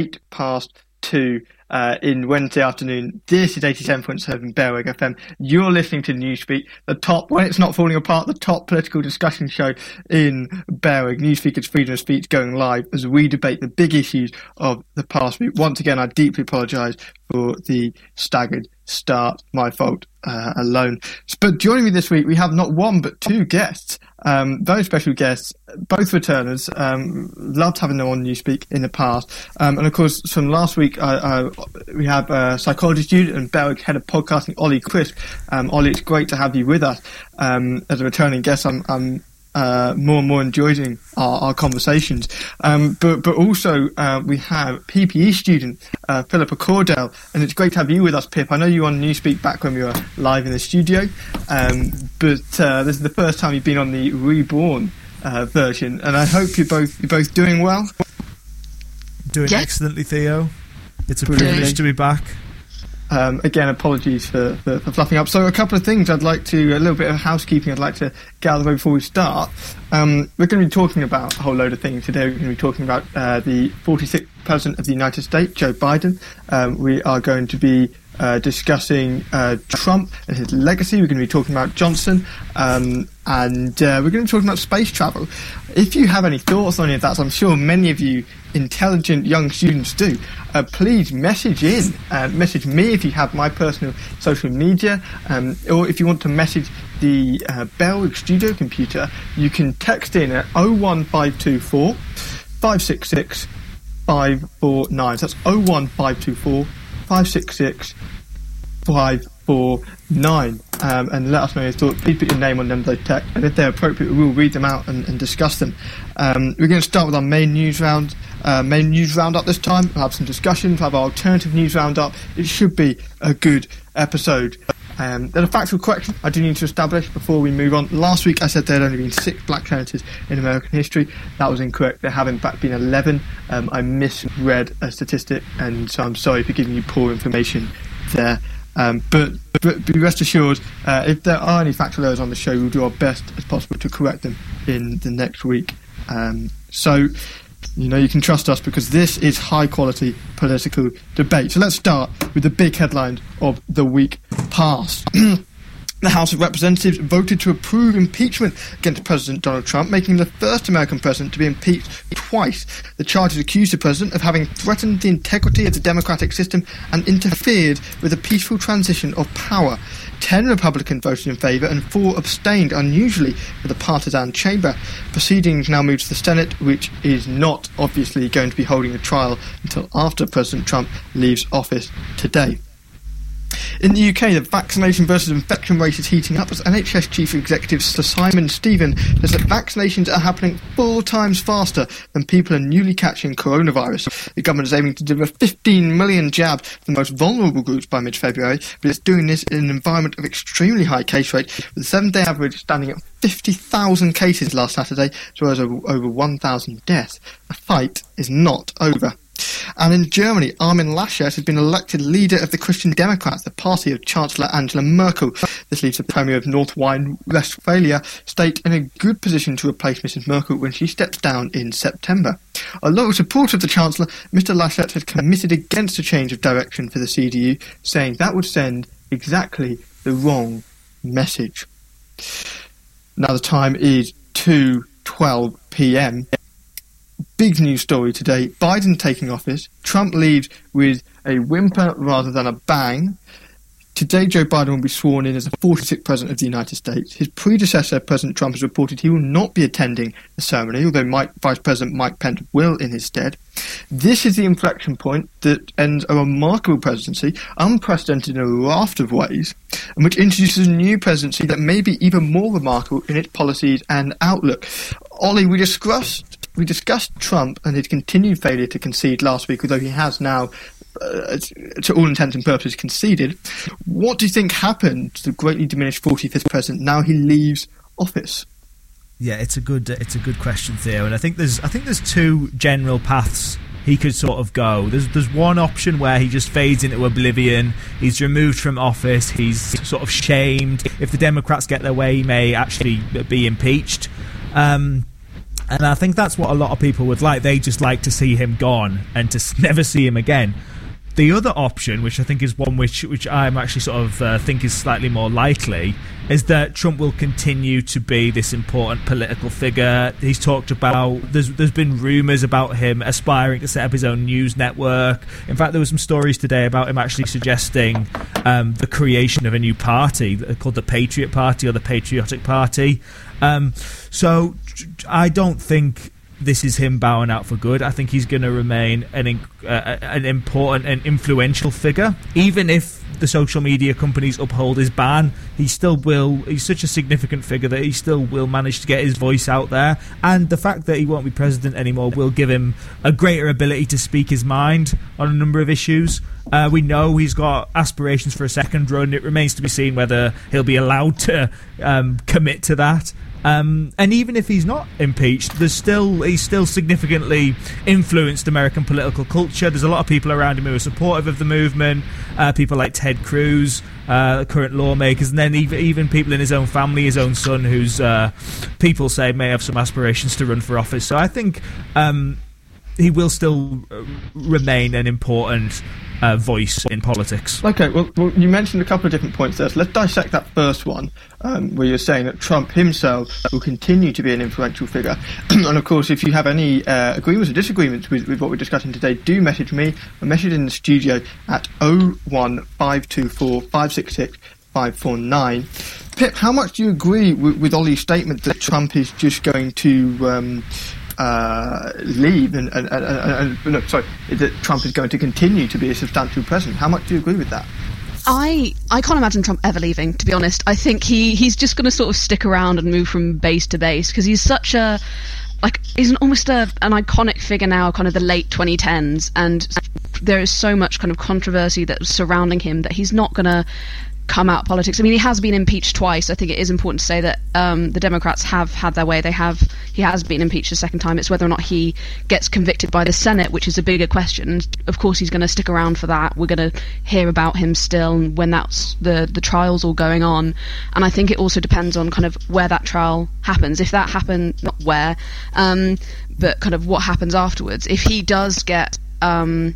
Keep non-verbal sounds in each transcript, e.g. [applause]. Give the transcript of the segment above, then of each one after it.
eight past two uh, in Wednesday afternoon. This is 87.7 Bailrigg FM. You're listening to Newspeak, the top, when it's not falling apart, the top political discussion show in Bailrigg. Newspeak is freedom of speech going live as we debate the big issues of the past week. Once again, I deeply apologise for the staggered start. My fault uh, alone. But joining me this week, we have not one but two guests. Um, very special guests, both returners. Um, loved having them on Newspeak in the past. Um, and of course, from last week, I, I, we have a psychology student and Bailrigg head of podcasting, Ollie Crisp. Um, Ollie, it's great to have you with us um, as a returning guest. I'm, I'm uh, more and more enjoying our, our conversations. Um, but but also uh, we have PPE student uh, Philippa Cordell, and it's great to have you with us, Pip. I know you were on Newspeak back when we were live in the studio, um, but uh, this is the first time you've been on the reborn uh, version, and I hope you're both you're both doing well. Doing yeah. excellently, Theo. It's a privilege to be back. Um, again, apologies for, for, for, fluffing up. So, a couple of things I'd like to, a little bit of housekeeping I'd like to way before we start. Um, we're going to be talking about a whole load of things today. We're going to be talking about uh, the 46th President of the United States, Joe Biden. Um, we are going to be uh, discussing uh, Trump and his legacy. We're going to be talking about Johnson, um, and uh, we're going to be talking about space travel. If you have any thoughts on any of that, I'm sure many of you intelligent young students do, uh, please message in. Uh, message me if you have my personal social media, um, or if you want to message the uh, Bailrigg Studio computer, you can text in at 01524 566 549. That's 01524 566 549 um, and let us know your thoughts. Please put your name on them, those texts, and if they're appropriate, we will read them out and, and discuss them. Um, we're going to start with our main news round, uh, main news roundup this time. We'll have some discussions, we'll have our alternative news roundup. It should be a good episode. Um, a factual correction I do need to establish before we move on. Last week I said there had only been six black senators in American history. That was incorrect. There have in fact been 11. Um, I misread a statistic, and so I'm sorry for giving you poor information there. Um, but, but be rest assured, uh, if there are any factual errors on the show, we'll do our best as possible to correct them in the next week. Um, so, you know, you can trust us because this is high quality political debate. So let's start with the big headlines of the week past. [clears throat] The House of Representatives voted to approve impeachment against President Donald Trump, making him the first American president to be impeached twice. The charges accused the president of having threatened the integrity of the democratic system and interfered with a peaceful transition of power. Ten Republicans voted in favour and four abstained, unusually for the partisan chamber. Proceedings now move to the Senate, which is not obviously going to be holding a trial until after President Trump leaves office today. In the UK, the vaccination versus infection race is heating up as NHS Chief Executive Sir Simon Stevens says that vaccinations are happening four times faster than people are newly catching coronavirus. The government is aiming to deliver 15 million jabs to the most vulnerable groups by mid-February, but it's doing this in an environment of extremely high case rate, with the seven-day average standing at 50,000 cases last Saturday, as well as over 1,000 deaths. The fight is not over. And in Germany, Armin Laschet has been elected leader of the Christian Democrats, the party of Chancellor Angela Merkel. This leaves the Premier of North Rhine-Westphalia state in a good position to replace Mrs Merkel when she steps down in September. A loyal supporter of the Chancellor, Mr Laschet has committed against a change of direction for the CDU, saying that would send exactly the wrong message. Now the time is 2.12 p.m big news story today. Biden taking office. Trump leaves with a whimper rather than a bang. Today, Joe Biden will be sworn in as the 46th President of the United States. His predecessor, President Trump, has reported he will not be attending the ceremony, although Mike, Vice President Mike Pence will in his stead. This is the inflection point that ends a remarkable presidency, unprecedented in a raft of ways, and which introduces a new presidency that may be even more remarkable in its policies and outlook. Ollie, we discussed we discussed Trump and his continued failure to concede last week, although he has now, uh, to all intents and purposes, conceded. What do you think happened to the greatly diminished 45th president now he leaves office? Yeah, it's a good it's a good question, Theo, and I think there's I think there's two general paths he could sort of go. There's there's one option where he just fades into oblivion. He's removed from office. He's sort of shamed. If the Democrats get their way, he may actually be impeached. Um, And I think that's what a lot of people would like. They just like to see him gone and to [laughs] never see him again. The other option, which I think is one which which I'm actually sort of uh, think is slightly more likely, is that Trump will continue to be this important political figure. He's talked about there's there's been rumours about him aspiring to set up his own news network. In fact, there were some stories today about him actually suggesting um, the creation of a new party called the Patriot Party or the Patriotic Party. Um, so I don't think this is him bowing out for good. I think he's going to remain an uh, an important and influential figure, even if the social media companies uphold his ban. He still will. He's such a significant figure that he still will manage to get his voice out there. And the fact that he won't be president anymore will give him a greater ability to speak his mind on a number of issues. Uh, we know he's got aspirations for a second run. It remains to be seen whether he'll be allowed to um, commit to that. Um, and even if he's not impeached, there's still he's still significantly influenced American political culture. There's a lot of people around him who are supportive of the movement. Uh, people like Ted Cruz, uh, current lawmakers, and then even, even people in his own family, his own son, who's uh, people say may have some aspirations to run for office. So I think um, he will still uh, remain an important uh, voice in politics. Okay, well, well, you mentioned a couple of different points there. So let's dissect that first one, um, where you're saying that Trump himself will continue to be an influential figure. [clears throat] and of course, if you have any uh, agreements or disagreements with, with, what we're discussing today, do message me or message in the studio at 01524 566 549. Pip, how much do you agree with, with Ollie's statement that Trump is just going to um, uh, leave and, and, and, and, no, sorry, that Trump is going to continue to be a substantial president. How much do you agree with that? I I can't imagine Trump ever leaving. To be honest, I think he he's just going to sort of stick around and move from base to base because he's such a like he's an, almost a, an iconic figure now, kind of the late 2010s, and there is so much kind of controversy that's surrounding him that he's not going to come out politics. I mean, he has been impeached twice. I think it is important to say that um, the Democrats have had their way. They have he has been impeached a second time. It's whether or not he gets convicted by the Senate, which is a bigger question. Of course, he's going to stick around for that. We're going to hear about him still when that's the the trials all going on. And I think it also depends on kind of where that trial happens. If that happens, not where, um, but kind of what happens afterwards. If he does get um,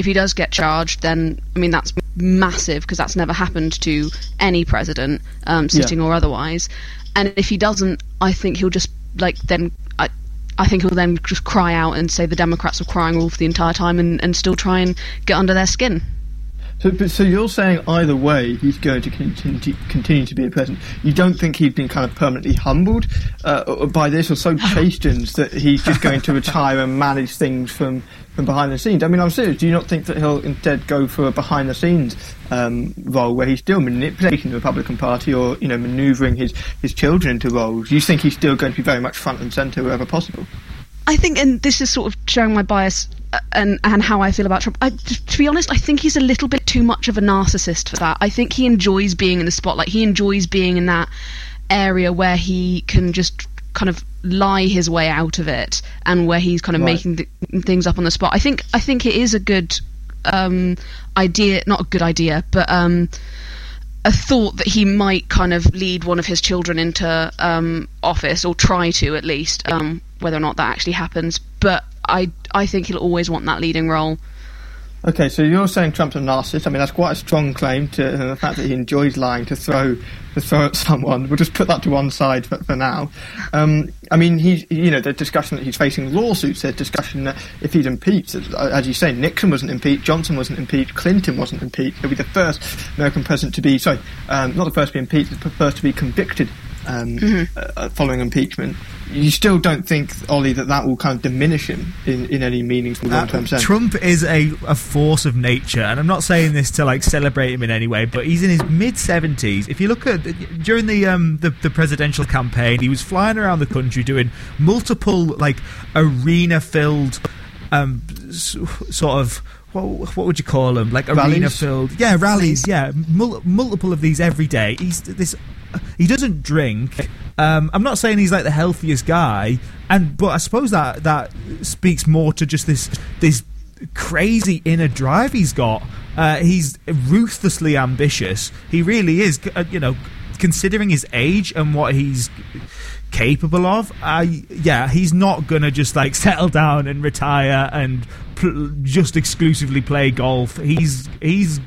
if he does get charged, then I mean that's massive because that's never happened to any president, um, sitting yeah. or otherwise. And if he doesn't, I think he'll just like then. I, I think he'll then just cry out and say the Democrats are crying wolf the entire time and, and still try and get under their skin. So, but, so you're saying either way he's going to continue, continue to be a president. You don't think he's been kind of permanently humbled uh, by this, or so [laughs] chastened that he's just going to retire and manage things from, from behind the scenes? I mean, I'm serious. Do you not think that he'll instead go for a behind the scenes um, role where he's still manipulating the Republican Party, or you know, manoeuvring his his children into roles? You think he's still going to be very much front and centre wherever possible? I think, and this is sort of showing my bias uh, and and how I feel about Trump. I, to be honest, I think he's a little bit too much of a narcissist for that. I think he enjoys being in the spotlight. He enjoys being in that area where he can just kind of lie his way out of it, and where he's kind of right. making th- things up on the spot. I think I think it is a good um, idea, not a good idea, but. Um, a thought that he might kind of lead one of his children into um, office or try to at least, um, whether or not that actually happens. But I I think he'll always want that leading role. Okay, so you're saying Trump's a narcissist. I mean, that's quite a strong claim to uh, the fact that he enjoys lying to throw to throw at [laughs] someone. We'll just put that to one side for, for now. Um, I mean, he's you know, the discussion that he's facing lawsuits. The discussion that if he's impeached, as you say, Nixon wasn't impeached, Johnson wasn't impeached, Clinton wasn't impeached. He'll be the first American president to be sorry, um, not the first to be impeached, the first to be convicted um, mm-hmm. uh, following impeachment. You still don't think, Ollie, that that will kind of diminish him in, in any meaningful long term uh, sense? Trump is a, a force of nature, and I'm not saying this to like celebrate him in any way, but he's in his mid 70s. If you look at during the, um, the the presidential campaign, he was flying around the country doing multiple like arena filled um, sort of what, what would you call them? Like arena filled, yeah, rallies, yeah, mul- multiple of these every day. He's this he doesn't drink. Um, I'm not saying he's like the healthiest guy, and but I suppose that that speaks more to just this this crazy inner drive he's got. Uh, he's ruthlessly ambitious. He really is. Uh, you know, considering his age and what he's capable of. I yeah, he's not gonna just like [laughs] settle down and retire and pl- just exclusively play golf. He's he's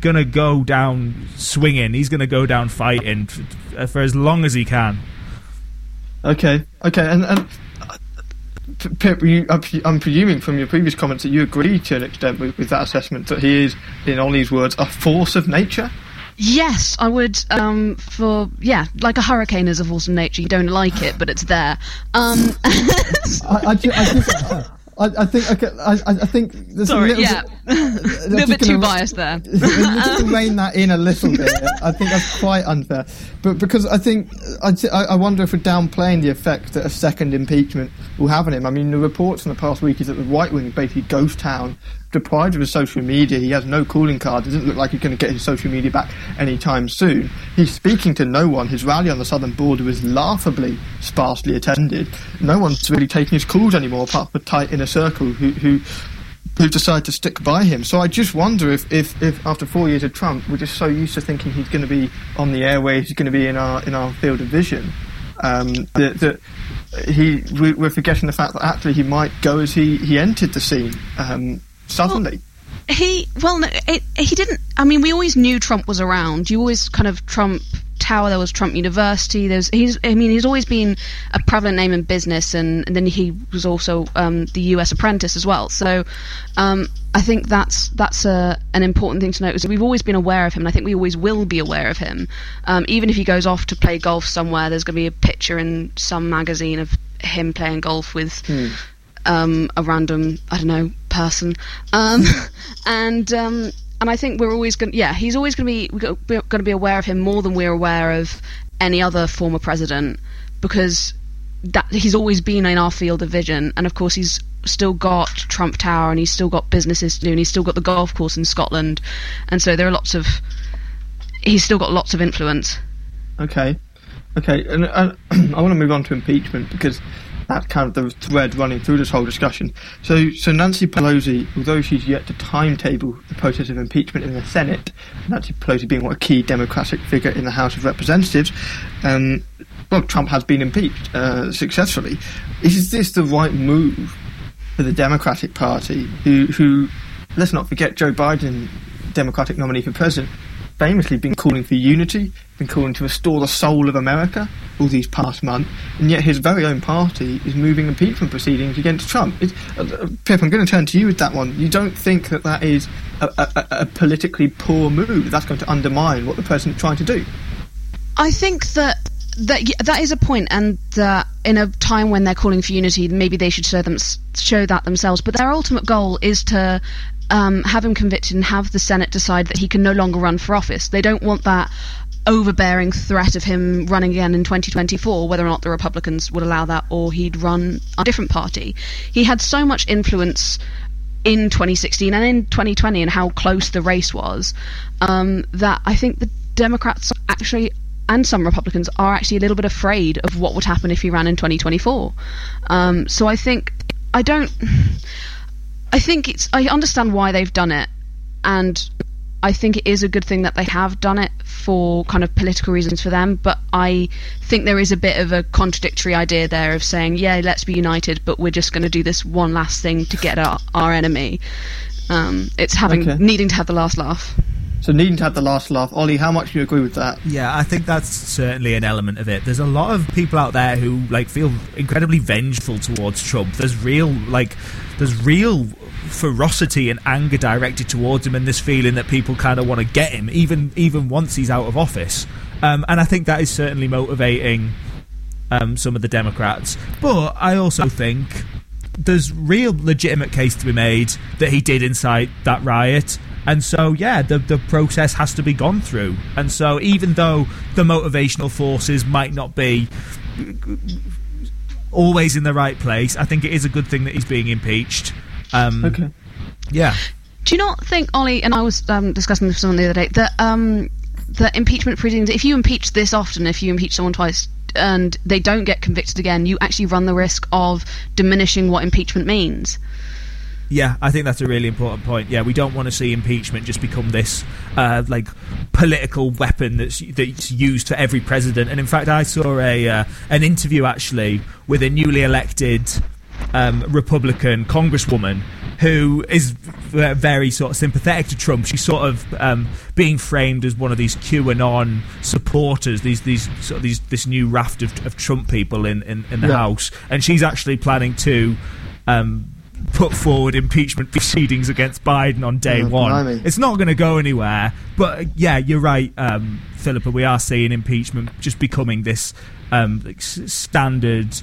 gonna go down swinging. He's gonna go down fighting f- for as long as he can. Okay, okay, and and uh, Pip, you, I'm presuming from your previous comments that you agree to an extent with, with that assessment that he is, in Ollie's words, a force of nature. Yes, I would. Um, for yeah, like a hurricane is a force of nature. You don't like it, but it's there. Um, [laughs] I, I, ju- I just, uh, I, I think okay, I, I think there's Sorry, a little yeah, bit, [laughs] [laughs] a little bit too gonna- biased there. just to rein that in a little bit. [laughs] I think that's quite unfair. But because I think I, I wonder if we're downplaying the effect that a second impeachment will have on him. I mean, the reports in the past week is that the right wing is basically ghost town, deprived of his social media. He has no calling card. It Doesn't look like he's going to get his social media back anytime soon. He's speaking to no one. His rally on the southern border was laughably sparsely attended. No one's really taking his calls anymore, apart from a tight inner circle who. who decided to stick by him. So I just wonder if, if, if after four years of Trump, we're just so used to thinking he's going to be on the airways, he's going to be in our in our field of vision, um, that, that he we, we're forgetting the fact that actually he might go as he, he entered the scene um, suddenly. He well, no, it, he didn't. I mean, we always knew Trump was around. You always kind of Trump Tower. There was Trump University. There's he's. I mean, he's always been a prevalent name in business, and, and then he was also um, the U.S. Apprentice as well. So, um, I think that's that's a, an important thing to note. Is that we've always been aware of him, and I think we always will be aware of him. Um, even if he goes off to play golf somewhere, there's going to be a picture in some magazine of him playing golf with um, a random I don't know person, um, [laughs] and um, and I think we're always going. Yeah, he's always going to be we're going to be aware of him more than we're aware of any other former president because that he's always been in our field of vision, and of course he's still got Trump Tower and he's still got businesses to do, and he's still got the golf course in Scotland, and so there are lots of he's still got lots of influence. Okay, okay, and [clears throat] I want to move on to impeachment because that's kind of the thread running through this whole discussion. So, so Nancy Pelosi, although she's yet to timetable the process of impeachment in the Senate, Nancy Pelosi being what a key Democratic figure in the House of Representatives, um, well, Trump has been impeached uh, successfully. Is this the right move for the Democratic Party, who, who let's not forget, Joe Biden, Democratic nominee for president, famously been calling for unity, been calling to restore the soul of America all these past months, and yet his very own party is moving impeachment proceedings against Trump. It's, uh, uh, Pip, I'm going to turn to you with that one. You don't think that that is a, a, a politically poor move? That's going to undermine what the president's trying to do? I think that that that is a point, and that in a time when they're calling for unity, maybe they should show them show that themselves. But their ultimate goal is to um, have him convicted and have the Senate decide that he can no longer run for office. They don't want that overbearing threat of him running again in 2024, whether or not the Republicans would allow that or he'd run a different party. He had so much influence in 2016 and in 2020 and how close the race was um, that I think the Democrats actually and some Republicans are actually a little bit afraid of what would happen if he ran in 2024. Um, so I think I don't. I think it's. I understand why they've done it, and I think it is a good thing that they have done it for kind of political reasons for them. But I think there is a bit of a contradictory idea there of saying, yeah, let's be united, but we're just going to do this one last thing to get our, our enemy. Um, it's having Okay. needing to have the last laugh. So needing to have the last laugh. Ollie, how much do you agree with that? Yeah, I think that's certainly an element of it. There's a lot of people out there who like feel incredibly vengeful towards Trump. There's real like there's real ferocity and anger directed towards him and this feeling that people kind of want to get him even even once he's out of office. Um, and I think that is certainly motivating um, some of the Democrats. But I also think there's real legitimate case to be made that he did incite that riot. And so, yeah, the the process has to be gone through. And so, even though the motivational forces might not be always in the right place, I think it is a good thing that he's being impeached. Um, Okay. Yeah. Do you not think, Ollie, and I was um, discussing this with someone the other day, that um, that impeachment proceedings, if you impeach this often, if you impeach someone twice and they don't get convicted again, you actually run the risk of diminishing what impeachment means. Yeah, I think that's a really important point. Yeah, we don't want to see impeachment just become this uh, like political weapon that's that's used for every president. And in fact, I saw a uh, an interview actually with a newly elected um, Republican congresswoman who is very sort of sympathetic to Trump. She's sort of um, being framed as one of these QAnon supporters, these these sort of these this new raft of, of Trump people in in, in the yeah. House, and she's actually planning to. Um, put forward impeachment proceedings against Biden on day one. It's not going to go anywhere. But yeah, you're right, um, Philippa. We are seeing impeachment just becoming this um, standard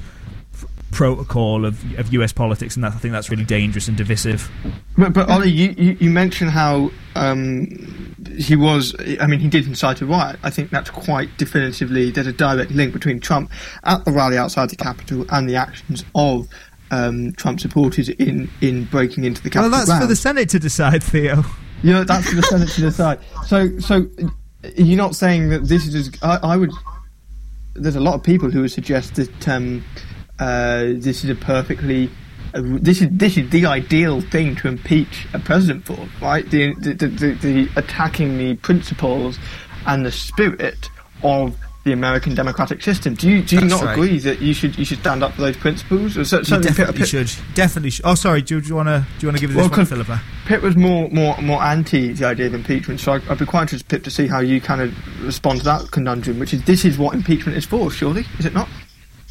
protocol of, of US politics, and that, I think that's really dangerous and divisive. But, but Ollie, you, you, you mentioned how um, he was, I mean, he did incite a riot. I think that's quite definitively, there's a direct link between Trump at the rally outside the Capitol and the actions of um, Trump supporters in, in breaking into the Capitol. Well, that's grounds. for the Senate to decide, Theo. Yeah, that's for the Senate to decide. So, so you're not saying that this is. I, I would. There's a lot of people who would suggest that um, uh, this is a perfectly uh, this is this is the ideal thing to impeach a president for, right? The the, the, the, attacking the principles and the spirit of the American democratic system. Do you do you That's not right. agree that you should you should stand up for those principles? Or so, you definitely Pip, should. Definitely. Should. Oh, sorry. Do, do you want to do you want to give this well, one, Philippa? Pip was more more more anti the idea of impeachment, so I, would be quite interested, Pip, to see how you kind of respond to that conundrum, which is this is what impeachment is for, surely, is it not?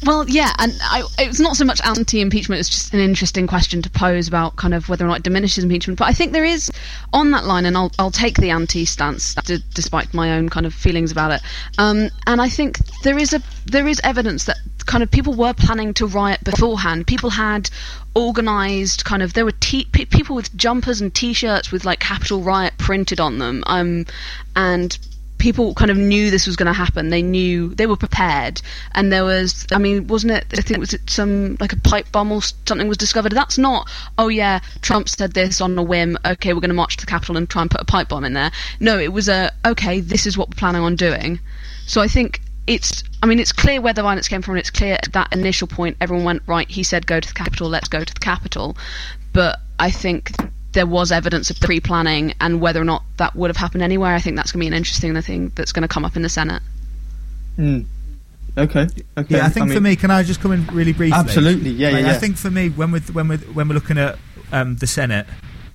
Well, yeah, and I, it's not so much anti-impeachment; it's just an interesting question to pose about kind of whether or not it diminishes impeachment. But I think there is on that line, and I'll I'll take the anti stance, d- despite my own kind of feelings about it. Um, and I think there is a there is evidence that kind of people were planning to riot beforehand. People had organised kind of there were people with jumpers and t-shirts with like Capitol Riot printed on them, um, and people kind of knew this was going to happen. They knew they were prepared, and there was, I mean, wasn't it? I think was it some like a pipe bomb or something was discovered. That's not. Oh yeah, Trump said this on a whim. Okay, we're going to march to the Capitol and try and put a pipe bomb in there. No, it was a okay. This is what we're planning on doing. So I think it's. I mean, it's clear where the violence came from. And it's clear at that initial point, everyone went right. He said, "Go to the Capitol. Let's go to the Capitol." But I think there was evidence of pre-planning and whether or not that would have happened anywhere. I think that's going to be an interesting thing that's going to come up in the Senate. Mm. Okay. Okay. Yeah, I think I mean, for me, can I just come in really briefly? Absolutely. Yeah, like, yeah, yeah. I think for me, when we're when we're when we're looking at um, the Senate,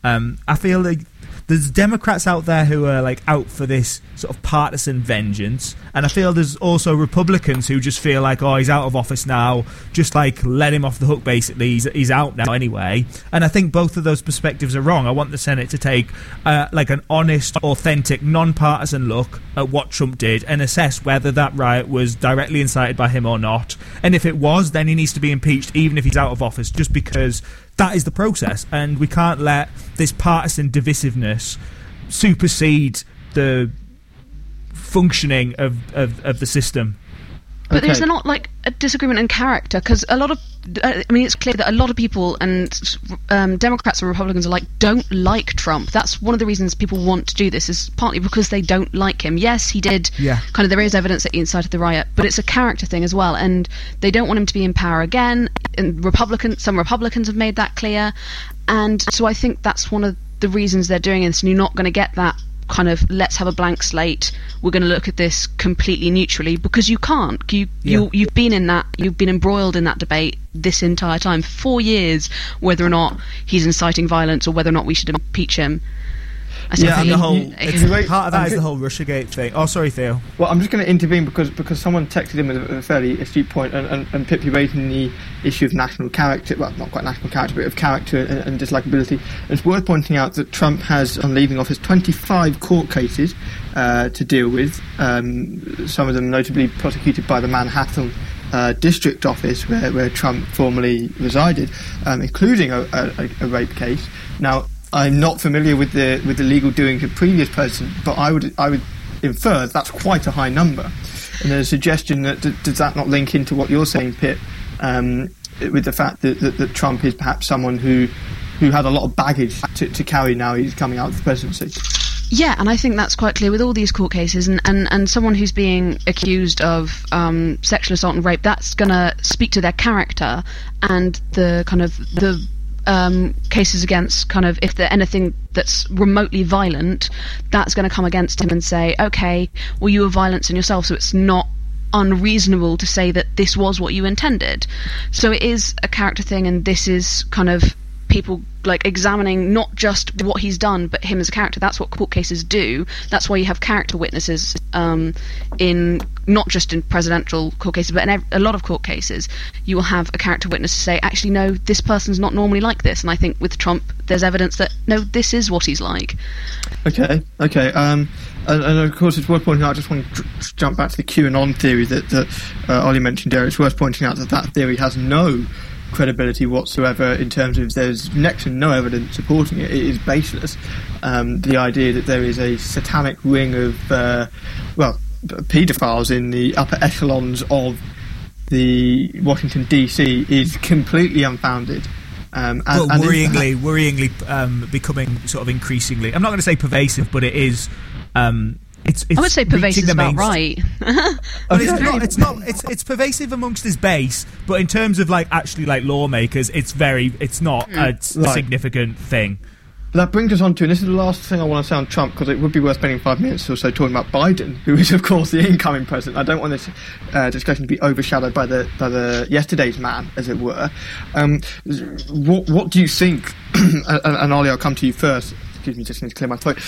um, I feel like there's Democrats out there who are like out for this sort of partisan vengeance, and I feel there's also Republicans who just feel like, oh, he's out of office now, just like let him off the hook. Basically, he's, he's out now anyway. And I think both of those perspectives are wrong. I want the Senate to take uh, like an honest, authentic, non-partisan look at what Trump did and assess whether that riot was directly incited by him or not. And if it was, then he needs to be impeached, even if he's out of office, just because that is the process, and we can't let this partisan divisiveness supersede the functioning of, of, of the system. But okay. there's not like a disagreement in character because a lot of, uh, I mean, it's clear that a lot of people and um, Democrats and Republicans are like don't like Trump. That's one of the reasons people want to do this is partly because they don't like him. Yes, he did. Yeah. Kind of, there is evidence that he incited the riot, but it's a character thing as well, and they don't want him to be in power again. And Republicans, some Republicans have made that clear, and so I think that's one of the reasons they're doing this. And you're not going to get that kind of let's have a blank slate. We're going to look at this completely neutrally because you can't. You yeah. you you've been in that. You've been embroiled in that debate this entire time, four years, whether or not he's inciting violence or whether or not we should impeach him. Yeah, and the whole it's, part of that is the whole RussiaGate thing. Oh, sorry, Theo. Well, I'm just going to intervene because because someone texted in with a, a fairly astute point, and, and, and Pip, you raising the issue of national character, well, not quite national character, but of character and, and dislikability. It's worth pointing out that Trump has, on leaving office, 25 court cases uh, to deal with. Um, some of them notably prosecuted by the Manhattan uh, district office where, where Trump formerly resided, um, including a, a, a, rape case. Now, I'm not familiar with the with the legal doings of previous presidents, but I would I would infer that's quite a high number. And there's a suggestion that does that not link into what you're saying, Pip, um, with the fact that, that, that, Trump is perhaps someone who who had a lot of baggage to, to carry now he's coming out of the presidency. Yeah, and I think that's quite clear with all these court cases, and, and, and someone who's being accused of um, sexual assault and rape, that's going to speak to their character and the kind of the um, cases against kind of if there anything that's remotely violent, that's going to come against him and say, okay, well you were violent in yourself, so it's not unreasonable to say that this was what you intended. So it is a character thing, and this is kind of people like examining not just what he's done, but him as a character. That's what court cases do. That's why you have character witnesses um, in not just in presidential court cases, but in a lot of court cases. You will have a character witness to say, actually, no, this person's not normally like this. And I think with Trump, there's evidence that no, this is what he's like. Okay, okay. Um, and, and, of course, it's worth pointing out. I just want to jump back to the QAnon theory that, that uh, Ollie mentioned there. It's worth pointing out that that theory has no credibility whatsoever in terms of there's next to no evidence supporting it. It is baseless. Um, the idea that there is a satanic ring of, uh, well, paedophiles in the upper echelons of the Washington D.C. is completely unfounded. Um, and, well, worryingly, worryingly um, becoming sort of increasingly. I'm not going to say pervasive, but it is um, it's, it's I would say pervasive is about right. well, [laughs] it's, not, it's not. It's it's pervasive amongst his base, but in terms of like actually like lawmakers, it's very. It's not a right. significant thing. That brings us on to, and this is the last thing I want to say on Trump, because it would be worth spending five minutes or so talking about Biden, who is, of course, the incoming president. I don't want this uh, discussion to be overshadowed by the by the yesterday's man, as it were. Um, what what do you think? [clears throat] and, and Ollie, I'll come to you first excuse me, just need to clear my throat.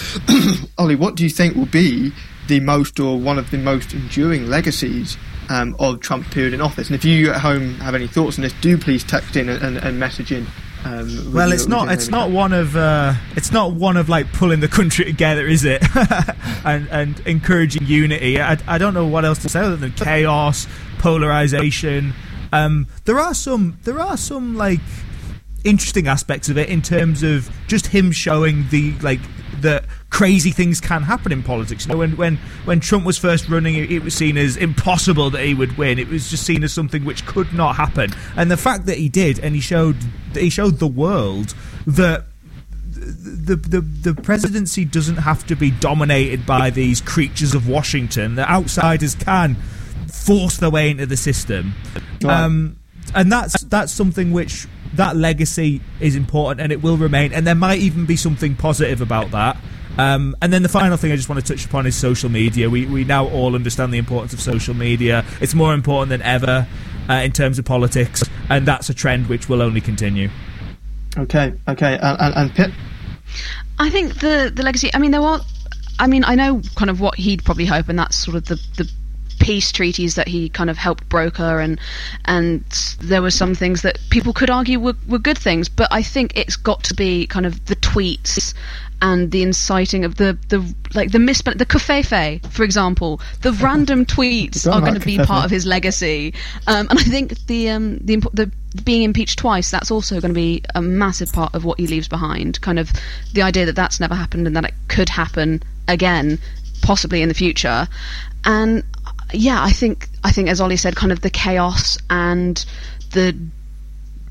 [clears throat] Ollie, what do you think will be the most or one of the most enduring legacies um, of Trump's period in office? And if you at home have any thoughts on this, do please text in and, and, and message in. Um, well, it's not. It's not one of. Uh, it's not one of like pulling the country together, is it? [laughs] and and encouraging unity. I, I don't know what else to say other than chaos, polarization. Um, there are some. There are some like interesting aspects of it in terms of just him showing the like that crazy things can happen in politics. You know, when when when Trump was first running, it, it, was seen as impossible that he would win. It was just seen as something which could not happen. And the fact that he did, and he showed he showed the world that. The, the the presidency doesn't have to be dominated by these creatures of Washington. The outsiders can force their way into the system, um, and that's that's something which that legacy is important and it will remain. And there might even be something positive about that. Um, and then the final thing I just want to touch upon is social media. We, we now all understand the importance of social media. It's more important than ever uh, in terms of politics, and that's a trend which will only continue. Okay, okay, and, and, and Pip. I think the the legacy. I mean, there are. I mean, I know kind of what he'd probably hope, and that's sort of the the peace treaties that he kind of helped broker, and and there were some things that people could argue were, were good things, but I think it's got to be kind of the tweets and the inciting of the the like the misspell the covfefe, for example, the random tweets are going to be part of his legacy, um, and I think the um, the the being impeached twice that's also going to be a massive part of what he leaves behind. Kind of the idea that that's never happened and that it could happen again, possibly in the future, and yeah, I think I think as Ollie said, kind of the chaos and the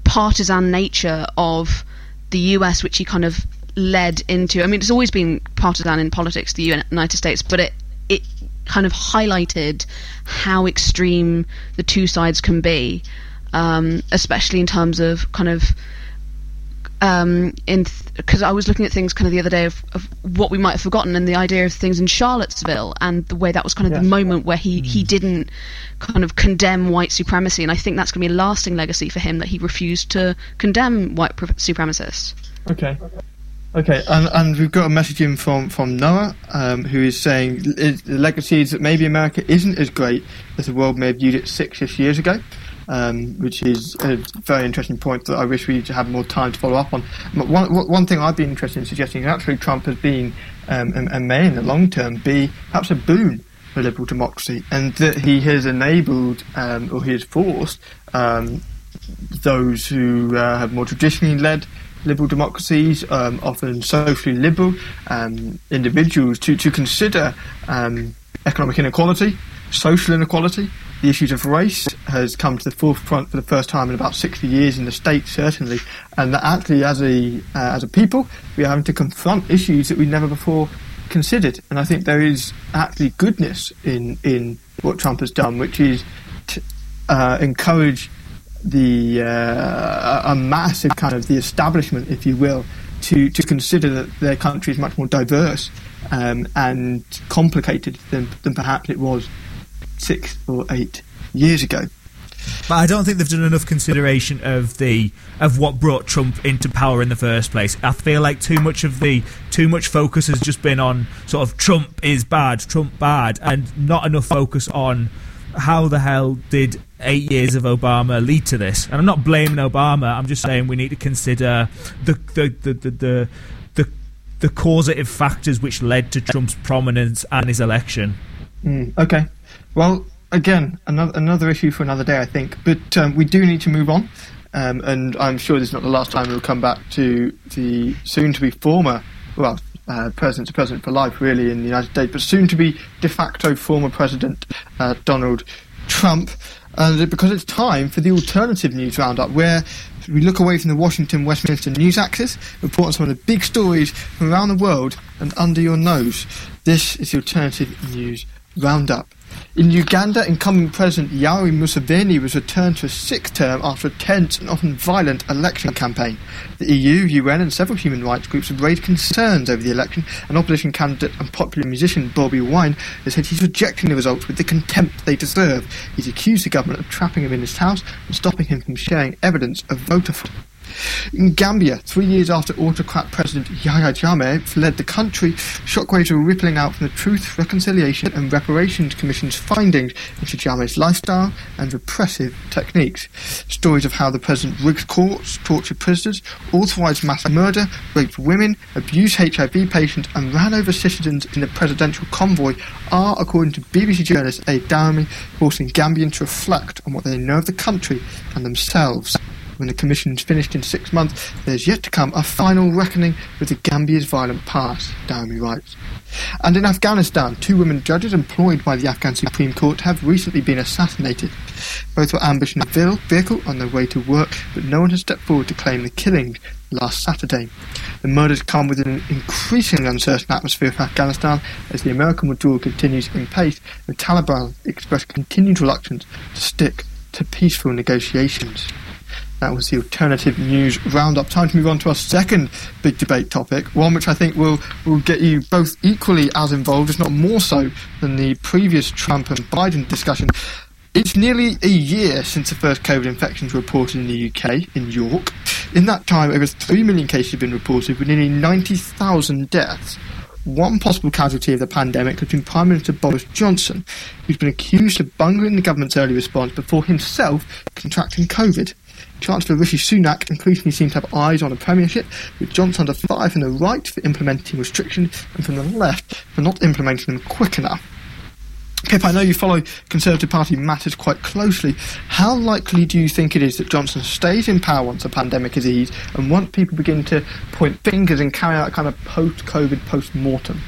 partisan nature of the US, which he kind of led into. I mean, it's always been partisan in politics, the United States, but it it kind of highlighted how extreme the two sides can be, um, especially in terms of kind of um, in because I was looking at things kind of the other day of, of, what we might have forgotten and the idea of things in Charlottesville and the way that was kind of yes. the moment where he, mm. he didn't kind of condemn white supremacy and I think that's going to be a lasting legacy for him that he refused to condemn white pre- supremacists. Okay. Okay, and, and we've got a message in from, from Noah, um, who is saying the legacy is that maybe America isn't as great as the world may have viewed it six-ish years ago um, which is a very interesting point that I wish we had more time to follow up on. One, one thing I'd be interested in suggesting is actually Trump has been um, and, and, may in the long term be perhaps a boon for liberal democracy, and that he has enabled um, or he has forced um, those who uh, have more traditionally led liberal democracies, um, often socially liberal um, individuals, to, to consider economic inequality, social inequality, the issues of race has come to the forefront for the first time in about 60 years in the States, certainly, and that actually, as a uh, as a people, we are having to confront issues that we never before considered. And I think there is actually goodness in in what Trump has done, which is to uh, encourage the uh, a massive kind of the establishment, if you will, to to consider that their country is much more diverse um, and complicated than than perhaps it was six or eight years ago. But I don't think they've done enough consideration of the of what brought Trump into power in the first place. I feel like too much of the too much focus has just been on sort of Trump is bad, Trump bad, and not enough focus on how the hell did eight years of Obama lead to this? And I'm not blaming Obama. I'm just saying we need to consider the the the the, the, the, the causative factors which led to Trump's prominence and his election. Mm, okay. Well, again, another another issue for another day, I think. But um, we do need to move on, um, and I'm sure this is not the last time we'll come back to the soon-to-be former, well, uh, president to president for life, really, in the United States, but soon-to-be de facto former president uh, Donald Trump. And because it's time for the alternative news roundup, where we look away from the Washington Westminster news axis, report on some of the big stories from around the world and under your nose. This is the alternative news roundup. In Uganda, incumbent President Yoweri Museveni was returned to a sixth term after a tense and often violent election campaign. The EU, UN, and several human rights groups have raised concerns over the election, and opposition candidate and popular musician Bobby Wine has said he's rejecting the results with the contempt they deserve. He's accused the government of trapping him in his house and stopping him from sharing evidence of voter fraud. In Gambia, three years after autocrat President Yahya Jammeh fled the country, shockwaves are rippling out from the Truth, Reconciliation and Reparations Commission's findings into Jammeh's lifestyle and repressive techniques. Stories of how the president rigged courts, tortured prisoners, authorised mass murder, raped women, abused HIV patients, and ran over citizens in the presidential convoy are, according to BBC journalist Ade Daramy, forcing Gambians to reflect on what they know of the country and themselves. When the commission is finished in six months, there's yet to come a final reckoning with the Gambia's violent past, Daramy writes. And in Afghanistan, two women judges employed by the Afghan Supreme Court have recently been assassinated. Both were ambushed in a vehicle on their way to work, but no one has stepped forward to claim the killing last Saturday. The murders come within an increasingly uncertain atmosphere of Afghanistan as the American withdrawal continues in pace. The Taliban express continued reluctance to stick to peaceful negotiations. That was the alternative news roundup. Time to move on to our second big debate topic, one which I think will, will get you both equally as involved, if not more so, than the previous Trump and Biden discussion. It's nearly a year since the first COVID infections were reported in the UK, in York. In that time, over 3 million cases have been reported, with nearly 90,000 deaths. One possible casualty of the pandemic has been Prime Minister Boris Johnson, who's been accused of bungling the government's early response before himself contracting COVID. Chancellor Rishi Sunak increasingly seems to have eyes on the Premiership, with Johnson under fire from the right for implementing restrictions and from the left for not implementing them quick enough. Pip, I know you follow Conservative Party matters quite closely. How likely do you think it is that Johnson stays in power once the pandemic is eased and once people begin to point fingers and carry out a kind of post COVID post mortem?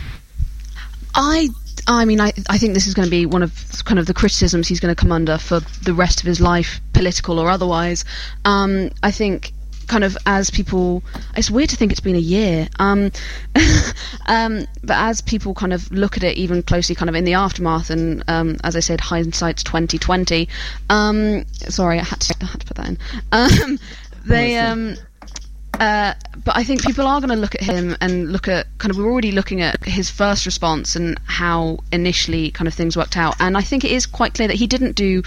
I I mean, I, I think this is going to be one of kind of the criticisms he's going to come under for the rest of his life, political or otherwise. Um, I think kind of as people it's weird to think it's been a year um, [laughs] um, but as people kind of look at it even closely kind of in the aftermath and um, as I said hindsight's 2020 um, sorry I had, to, I had to put that in [laughs] um, they um, uh, but I think people are going to look at him and look at kind of we're already looking at his first response and how initially kind of things worked out, and I think it is quite clear that he didn't do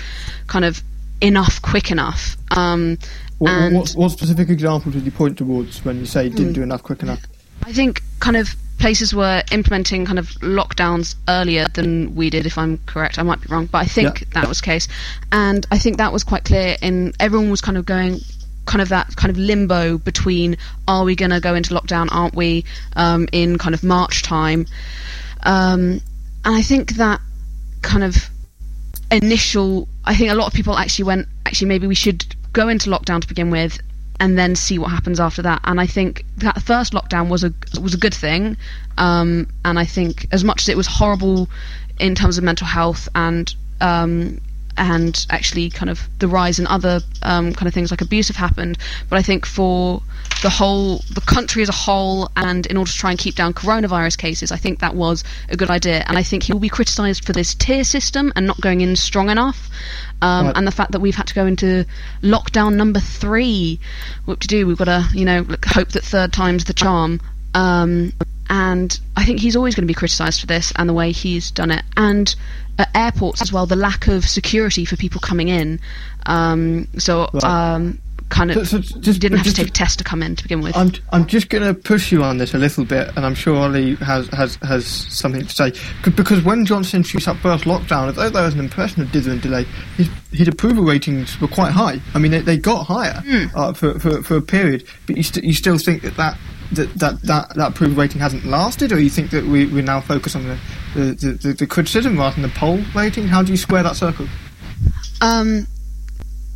kind of enough quick enough. Um, what, what, what, specific examples did you point towards when you say didn't do enough quick enough? I think kind of places were implementing kind of lockdowns earlier than we did, if I'm correct. I might be wrong, but I think yeah. that was the case. And I think that was quite clear. In everyone was kind of going, kind of that kind of limbo between are we going to go into lockdown, aren't we, um, in kind of March time. Um, and I think that kind of initial, I think a lot of people actually went, actually, maybe we should go into lockdown to begin with and then see what happens after that. And I think that first lockdown was a was a good thing. Um, and I think as much as it was horrible in terms of mental health and um, and actually kind of the rise in other um, kind of things like abuse have happened. But I think for the whole, the country as a whole, and in order to try and keep down coronavirus cases, I think that was a good idea. And I think he will be criticised for this tier system and not going in strong enough. um, Right. and the fact that we've had to go into lockdown number three. What to do? We've got to, you know, hope that third time's the charm. Um, and I think he's always going to be criticised for this and the way he's done it. And at airports as well, the lack of security for people coming in. Um, so, Right. um, kind of, So- so just- didn't have to take a test to come in to begin with. I'm I'm just going to push you on this a little bit, and I'm sure Ollie has has, has something to say because when Johnson introduced that first lockdown, although there was an impression of dither and delay, his, his approval ratings were quite high. I mean, they, they got higher uh, for, for for a period, but you st- you still think that that. That, that, that, that approval rating hasn't lasted, or you think that we, we now focus on the, the, the, the, criticism rather than the poll rating? How do you square that circle? Um,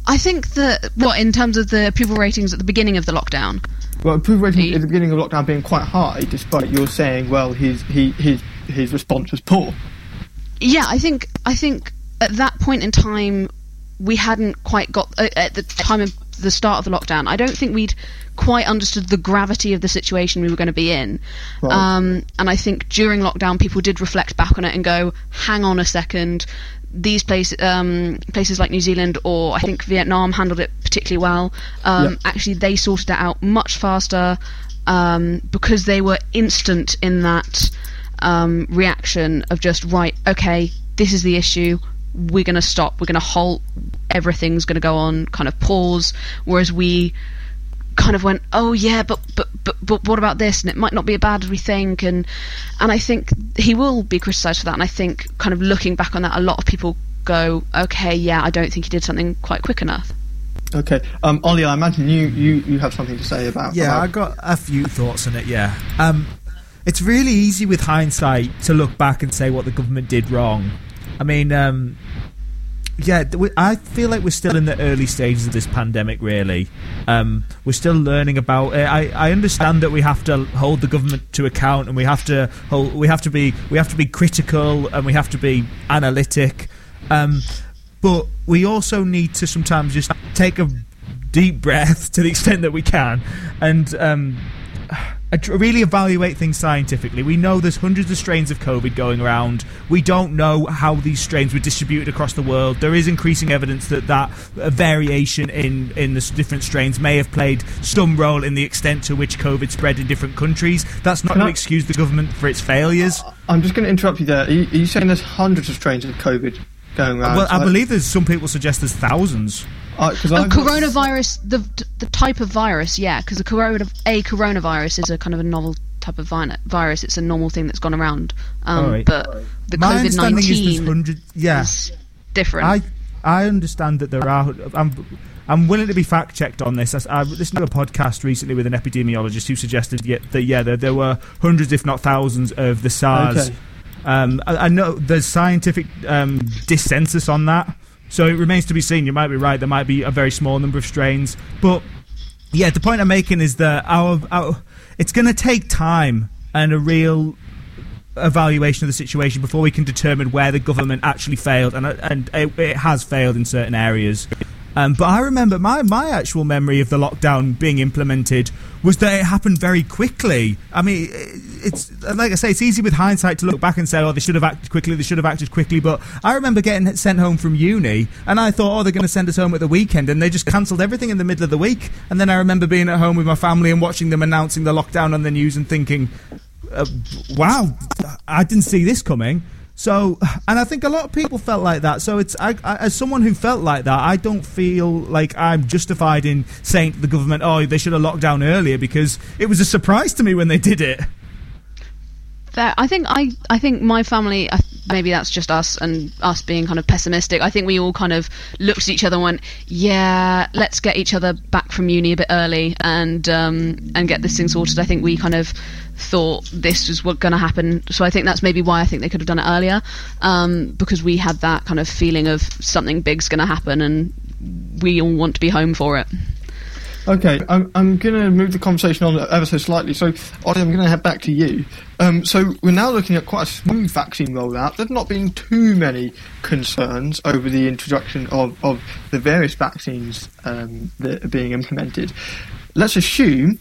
I think that what in terms of the approval ratings at the beginning of the lockdown. Well, approval rating He- at the beginning of lockdown being quite high, despite your saying, well, his he, his his response was poor. Yeah, I think I think at that point in time we hadn't quite got uh, at the time of the start of the lockdown. I don't think we'd quite understood the gravity of the situation we were going to be in. Right. Um, and I think during lockdown, people did reflect back on it and go, "Hang on a second. These places, um, places like New Zealand or I think Vietnam handled it particularly well. Um, Yeah. Actually, they sorted it out much faster um, because they were instant in that um, reaction of just right, okay, this is the issue. We're going to stop. We're going to halt. Everything's going to go on. Kind of pause. Whereas we kind of went, oh yeah, but but but but what about this? And it might not be a bad as we think. And and I think he will be criticised for that. And I think kind of looking back on that, a lot of people go, okay, yeah, I don't think he did something quite quick enough. Okay, um, Ollie, I imagine you, you, you have something to say about. Yeah, I about- got a few thoughts on it. Yeah, um, it's really easy with hindsight to look back and say what the government did wrong. I mean, um, yeah, I feel like we're still in the early stages of this pandemic. Really, um, we're still learning about it. I, I understand that we have to hold the government to account, and we have to hold, we have to be we have to be critical, and we have to be analytic. Um, but we also need to sometimes just take a deep breath [laughs] to the extent that we can, and um, really evaluate things scientifically. We know there's hundreds of strains of COVID going around. We don't know how these strains were distributed across the world. There is increasing evidence that that uh, variation in in the different strains may have played some role in the extent to which COVID spread in different countries. That's not Can to I- excuse the government for its failures. I'm just going to interrupt you there. Are you, are you saying there's hundreds of strains of COVID going around? well, I believe there's some people suggest there's thousands. Because Oh, coronavirus, the the type of virus, yeah, because a corona a coronavirus is a kind of a novel type of vi- virus. It's a normal thing that's gone around. Um, Alright. But the COVID understanding is there's nineteen. Yeah, is different. I I understand that there are. I'm I'm willing to be fact checked on this. I, I listened to a podcast recently with an epidemiologist who suggested yet that yeah there, there were hundreds, if not thousands, of the SARS. Okay. Um, I, I know there's scientific um, dissensus on that, so it remains to be seen. You might be right. There might be a very small number of strains, but yeah, the point I'm making is that our, our it's going to take time and a real evaluation of the situation before we can determine where the government actually failed, and and it, it has failed in certain areas. Um, but I remember my, my actual memory of the lockdown being implemented was that it happened very quickly. I mean, it's like I say, it's easy with hindsight to look back and say, "Oh, they should have acted quickly. They should have acted quickly." But I remember getting sent home from uni, and I thought, "Oh, they're going to send us home at the weekend," and they just cancelled everything in the middle of the week. And then I remember being at home with my family and watching them announcing the lockdown on the news and thinking, uh, wow, I didn't see this coming. So, and I think a lot of people felt like that. So it's I, I, as someone who felt like that, I don't feel like I'm justified in saying to the government, "Oh, they should have locked down earlier," because it was a surprise to me when they did it. That I think I I think my family maybe that's just us and us being kind of pessimistic. I think we all kind of looked at each other and went, "Yeah, let's get each other back from uni a bit early and um, and get this thing sorted." I think we kind of thought this was what going to happen. So I think that's maybe why I think they could have done it earlier um, because we had that kind of feeling of something big's going to happen and we all want to be home for it. Okay, I'm, I'm going to move the conversation on ever so slightly. So, Ollie, I'm going to head back to you. Um, so, we're now looking at quite a smooth vaccine rollout. There's not been too many concerns over the introduction of, of the various vaccines um, that are being implemented. Let's assume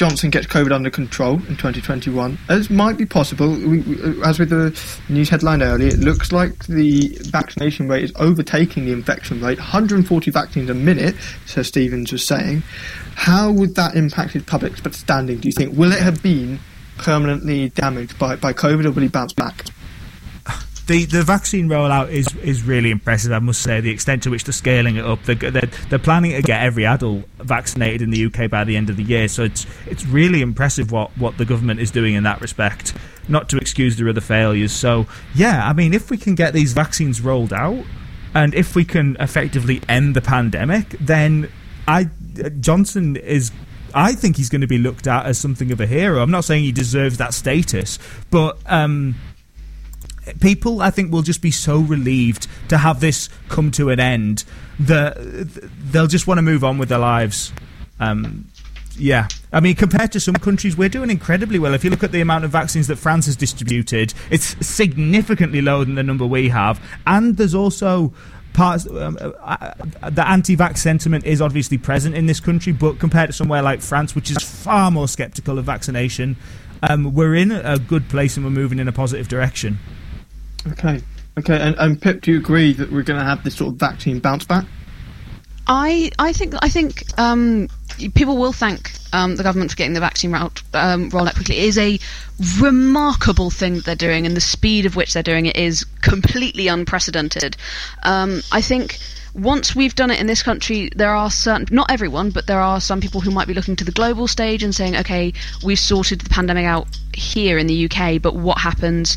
Johnson gets COVID under control in 2021, as might be possible, we, we, uh, as with the news headline earlier, it looks like the vaccination rate is overtaking the infection rate. 140 vaccines a minute, Sir Stevens was saying. How would that impact his public standing, do you think? Will it have been permanently damaged by, by COVID or will he bounce back? The the vaccine rollout is is really impressive. I must say the extent to which they're scaling it up. They're, they're, they're, planning to get every adult vaccinated in the UK by the end of the year. So it's it's really impressive what what the government is doing in that respect. Not to excuse the other failures. So yeah, I mean, if we can get these vaccines rolled out, and if we can effectively end the pandemic, then I Johnson is I think he's going to be looked at as something of a hero. I'm not saying he deserves that status, but um, people, I think, will just be so relieved to have this come to an end that they'll just want to move on with their lives. Um, yeah, I mean, compared to some countries, we're doing incredibly well. If you look at the amount of vaccines that France has distributed, it's significantly lower than the number we have. And there's also parts um, uh, uh, the anti-vax sentiment is obviously present in this country, but compared to somewhere like France, which is far more sceptical of vaccination, um, we're in a good place and we're moving in a positive direction. Okay. Okay. And, and Pip, do you agree that we're going to have this sort of vaccine bounce back? I I think I think um, people will thank um, the government for getting the vaccine route um, rolled out quickly. It is a remarkable thing that they're doing, and the speed of which they're doing it is completely unprecedented. Um, I think once we've done it in this country, there are certain, not everyone, but there are some people who might be looking to the global stage and saying, okay, we've sorted the pandemic out here in the UK, but what happens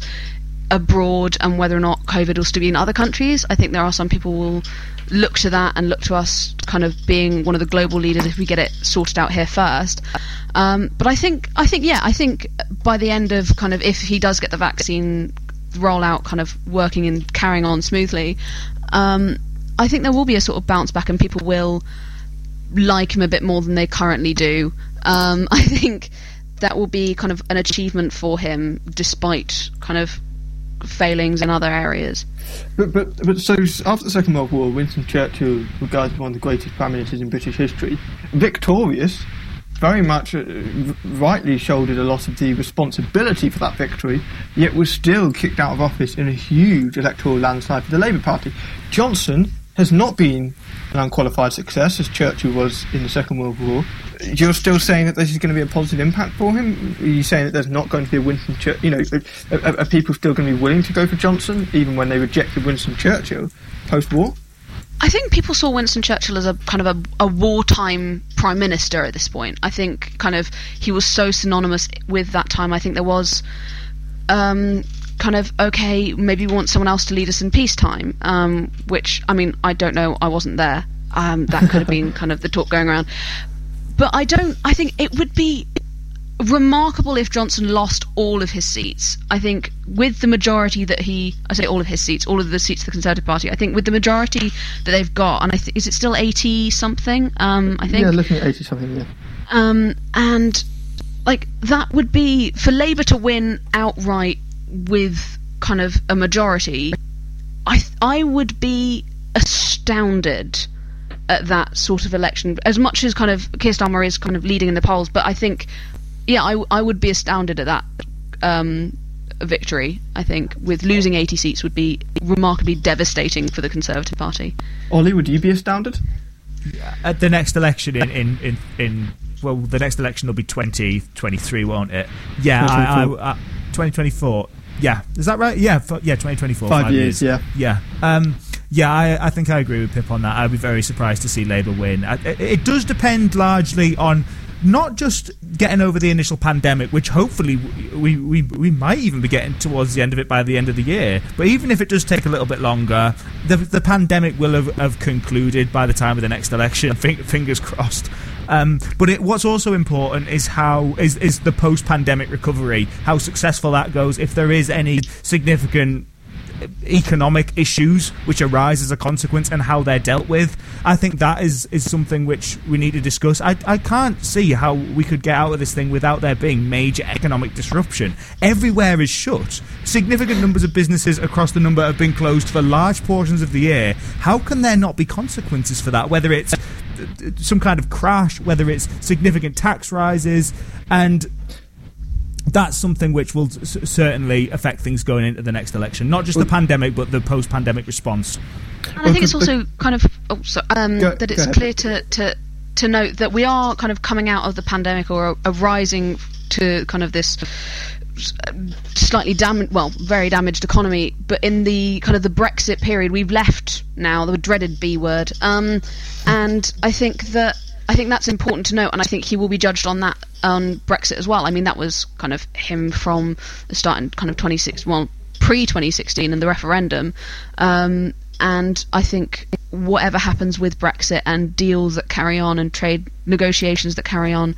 abroad and whether or not COVID will still be in other countries. I think there are some people will look to that and look to us kind of being one of the global leaders if we get it sorted out here first. Um, but I think, I think, yeah, I think by the end of kind of if he does get the vaccine rollout kind of working and carrying on smoothly, um, I think there will be a sort of bounce back and people will like him a bit more than they currently do. Um, [laughs] I think that will be kind of an achievement for him despite kind of failings in other areas. But, but, but so after the Second World War, Winston Churchill, regarded as one of the greatest prime ministers in British history, victorious, very much uh, rightly shouldered a lot of the responsibility for that victory, yet was still kicked out of office in a huge electoral landslide for the Labour Party. Johnson has not been an unqualified success as Churchill was in the Second World War. You're still saying that this is going to be a positive impact for him? Are you saying that there's not going to be a Winston Churchill? You know, are, are, people still going to be willing to go for Johnson even when they rejected Winston Churchill post-war? I think people saw Winston Churchill as a kind of a, a, wartime prime minister at this point. I think kind of he was so synonymous with that time. I think there was um, kind of okay, maybe we want someone else to lead us in peacetime. Um, which I mean, I don't know. I wasn't there. Um, that could have been [laughs] kind of the talk going around. But I don't. I think it would be remarkable if Johnson lost all of his seats. I think with the majority that he, I say all of his seats, all of the seats of the Conservative Party. I think with the majority that they've got, and I th- is it still eighty something? Um, I think. Yeah, looking at eighty something. Yeah. Um, and like that would be for Labour to win outright with kind of a majority, I th- I would be astounded at that sort of election. As much as kind of Keir Starmer is kind of leading in the polls, but I think, yeah, I, I would be astounded at that um, victory. I think with losing 80 seats would be remarkably devastating for the Conservative Party. Ollie, would you be astounded? At the next election in in in, in well, the next election will be 2023, won't it? Yeah, I, I, I, 2024. Yeah, is that right? Yeah, f- yeah, 2024. Five, five years, years, yeah. Yeah. Um, yeah, I, I, think I agree with Pip on that. I'd be very surprised to see Labour win. It, it does depend largely on not just getting over the initial pandemic, which hopefully we, we, we might even be getting towards the end of it by the end of the year. But even if it does take a little bit longer, the, the pandemic will have, have concluded by the time of the next election. [laughs] Fingers crossed. Um, but it, what's also important is how is, is the post-pandemic recovery, how successful that goes. If there is any significant economic issues which arise as a consequence and how they're dealt with. I think that is, is something which we need to discuss. I, I can't see how we could get out of this thing without there being major economic disruption. Everywhere is shut. Significant numbers of businesses across the number have been closed for large portions of the year. How can there not be consequences for that? Whether it's uh, uh, some kind of crash, whether it's significant tax rises, and that's something which will s- certainly affect things going into the next election. Not just the pandemic, but the post-pandemic response. And I think it's also kind of oh, so, um, Go- that it's clear to, to to note that we are kind of coming out of the pandemic or a, a to kind of this slightly damaged, well, very damaged economy. But in the kind of the Brexit period, we've left now the dreaded B word, um, and I think that I think that's important to note, and I think he will be judged on that on Brexit as well. I mean, that was kind of him from the start in kind of 26, well, pre 2016 and the referendum. Um, and I think whatever happens with Brexit and deals that carry on and trade negotiations that carry on,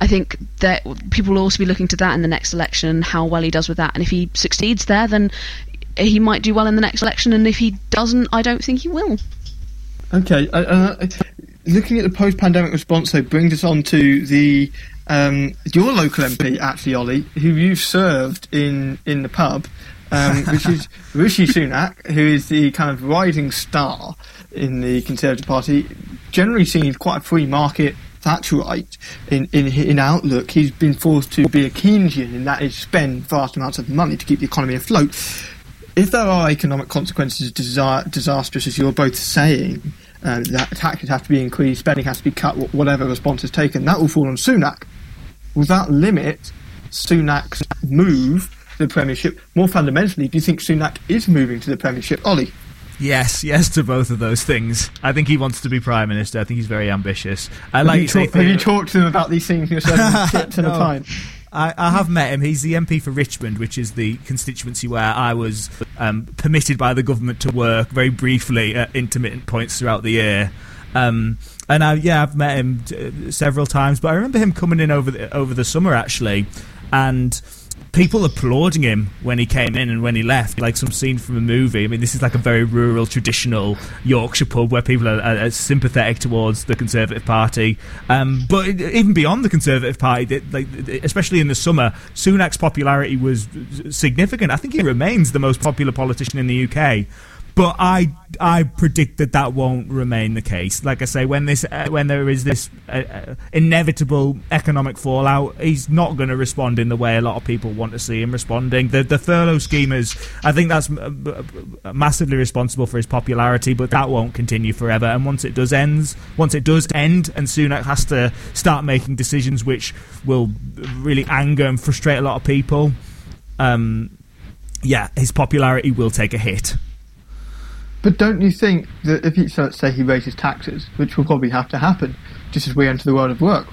I think that people will also be looking to that in the next election, and how well he does with that. And if he succeeds there, then he might do well in the next election. And if he doesn't, I don't think he will. Okay, uh, uh, looking at the post-pandemic response, though, brings us on to the um, your local MP, actually, Ollie, who you've served in in the pub, um, [laughs] which is Rishi Sunak, who is the kind of rising star in the Conservative Party, generally seen as quite a free market. Thatcherite in, in in outlook, he's been forced to be a Keynesian, in that is spend vast amounts of money to keep the economy afloat if there are economic consequences disa- disastrous, as you're both saying, uh, that taxes have to be increased, spending has to be cut, whatever response is taken, that will fall on Sunak. Will that limit Sunak's move to the Premiership? More fundamentally, do you think Sunak is moving to the Premiership? Ollie? Yes, yes to both of those things. I think he wants to be prime minister. I think he's very ambitious. I like have, you you talk- have you talked to him about these things yourself? [laughs] tips No. I, I have met him. He's the MP for Richmond, which is the constituency where I was um, permitted by the government to work very briefly at intermittent points throughout the year. Um, and I, yeah, I've met him uh, several times. But I remember him coming in over the, over the summer actually, and people applauding him when he came in and when he left, like some scene from a movie. I mean, this is like a very rural, traditional Yorkshire pub where people are, are, are sympathetic towards the Conservative Party. Um, but even beyond the Conservative Party, th- like especially in the summer, Sunak's popularity was significant. I think he remains the most popular politician in the UK. But I I predict that that won't remain the case. Like I say, when this uh, when there is this uh, uh, inevitable economic fallout, he's not going to respond in the way a lot of people want to see him responding. The the furlough scheme is, I think that's uh, uh, massively responsible for his popularity, but that won't continue forever. And once it does ends, once it does end, and Sunak has to start making decisions which will really anger and frustrate a lot of people. Um, yeah, his popularity will take a hit. But don't you think that if he, so let's say he raises taxes, which will probably have to happen, just as we enter the world of work,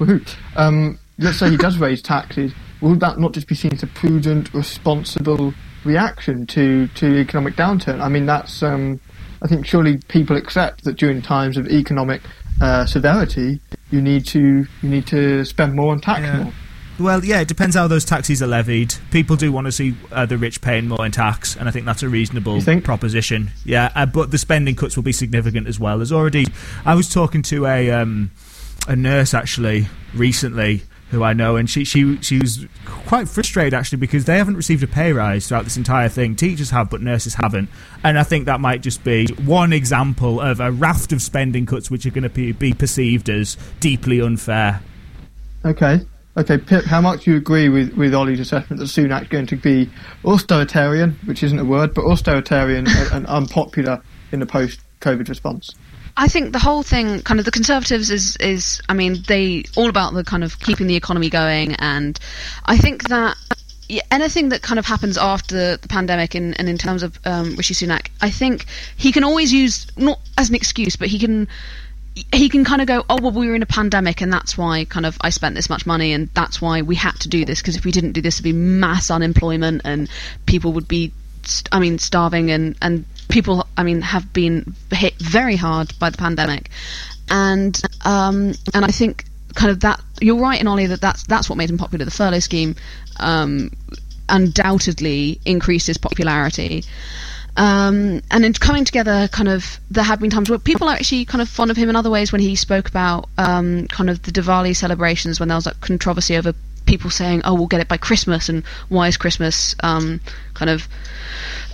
um, let's say he does raise taxes, would that not just be seen as a prudent, responsible reaction to, to economic downturn? I mean, that's, um, I think surely people accept that during times of economic uh, severity, you need to you need to spend more on tax Yeah. more. Well, yeah, it depends how those taxes are levied. People do want to see uh, the rich paying more in tax, and I think that's a reasonable proposition. Yeah, uh, but the spending cuts will be significant as well. There's already. I was talking to a um, a nurse actually recently who I know, and she she she was quite frustrated actually because they haven't received a pay rise throughout this entire thing. Teachers have, but nurses haven't, and I think that might just be one example of a raft of spending cuts which are going to be, be perceived as deeply unfair. Okay. Okay, Pip, how much do you agree with, with Ollie's assessment that Sunak's going to be austeritarian, which isn't a word, but austeritarian and, and unpopular in the post COVID response? I think the whole thing, kind of the Conservatives, is is I mean they all about the kind of keeping the economy going, and I think that anything that kind of happens after the pandemic, and, and in terms of um, Rishi Sunak, I think he can always use not as an excuse, but he can he can kind of go, oh well, we were in a pandemic, and that's why kind of I spent this much money, and that's why we had to do this because if we didn't do this, there'd be mass unemployment, and people would be, st- I mean, starving, and and people, I mean, have been hit very hard by the pandemic, and um and I think kind of that you're right in Ollie that that's that's what made him popular. The furlough scheme um, undoubtedly increased his popularity. Um, and in coming together, kind of, there have been times where people are actually kind of fond of him in other ways when he spoke about um, kind of the Diwali celebrations when there was like controversy over people saying, "Oh, we'll get it by Christmas," and why is Christmas um, kind of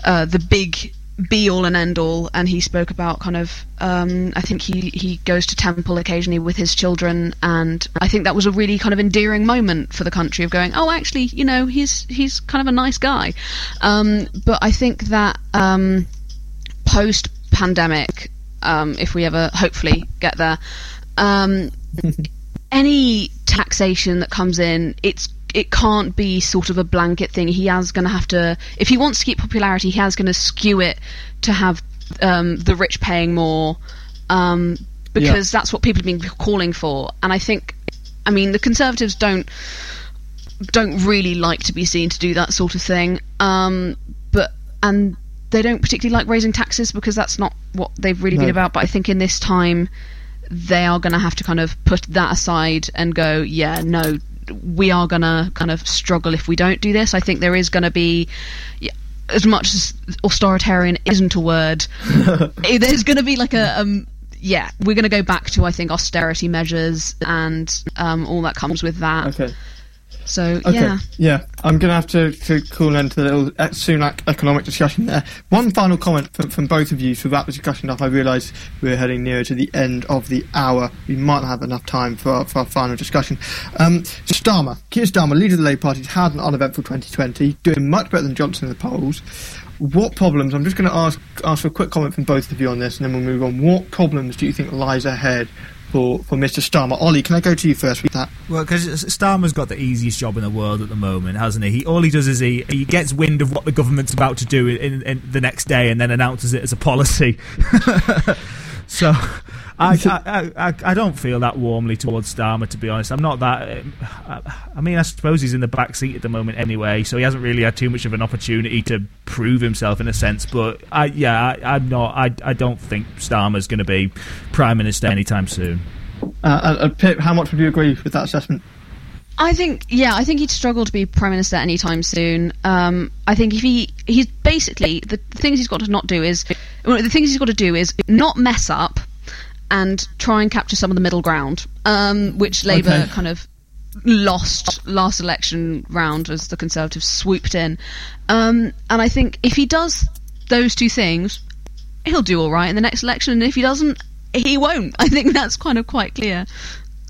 uh, the big be all and end all? And he spoke about kind of, um, I think he he goes to temple occasionally with his children, and I think that was a really kind of endearing moment for the country of going, "Oh, actually, you know, he's he's kind of a nice guy." Um, but I think that um, post pandemic, um, if we ever hopefully get there. Um, [laughs] any taxation that comes in, it's it can't be sort of a blanket thing. He has going to have to, if he wants to keep popularity, he has going to skew it to have um, the rich paying more, um, because yeah. that's what people have been calling for. And I think, I mean, the Conservatives don't don't really like to be seen to do that sort of thing. Um, but and they don't particularly like raising taxes because that's not what they've really no. been about. But I think in this time they are going to have to kind of put that aside and go, yeah, no, we are going to kind of struggle if we don't do this. I think there is going to be. As much as authoritarian isn't a word, [laughs] there's going to be like a um, yeah, we're going to go back to I think austerity measures and um, all that comes with that. Okay. So okay. yeah, yeah, I'm going to have to, to call into the little Sunak economic discussion there. One final comment from, from both of you to wrap the discussion up. I realise we're heading nearer to the end of the hour. We might not have enough time for our, for our final discussion. Um, Starmer, Keir Starmer, leader of the Labour Party, has had an uneventful 2020, doing much better than Johnson in the polls. What problems? I'm just going to ask ask for a quick comment from both of you on this, and then we'll move on. What problems do you think lies ahead for, for Mr. Starmer. Ollie, can I go to you first with that? Well, because Starmer's got the easiest job in the world at the moment, hasn't he? he all he does is he, he gets wind of what the government's about to do in, in the next day and then announces it as a policy. [laughs] so I, I, I, I, don't feel that warmly towards Starmer, to be honest. I'm not that. I, I, mean, I suppose he's in the back seat at the moment anyway, so he hasn't really had too much of an opportunity to prove himself in a sense. But I, yeah, I, am not. I, I don't think Starmer's going to be prime minister anytime soon. Uh, uh, Pip, how much would you agree with that assessment? I think, yeah, I think he'd struggle to be prime minister anytime soon. Um, I think if he, he's basically the things he's got to not do is, well, the things he's got to do is not mess up and try and capture some of the middle ground, um, which Labour okay. kind of lost last election round as the Conservatives swooped in. Um, and I think if he does those two things, he'll do all right in the next election. And if he doesn't, he won't. [laughs] I think that's kind of quite clear.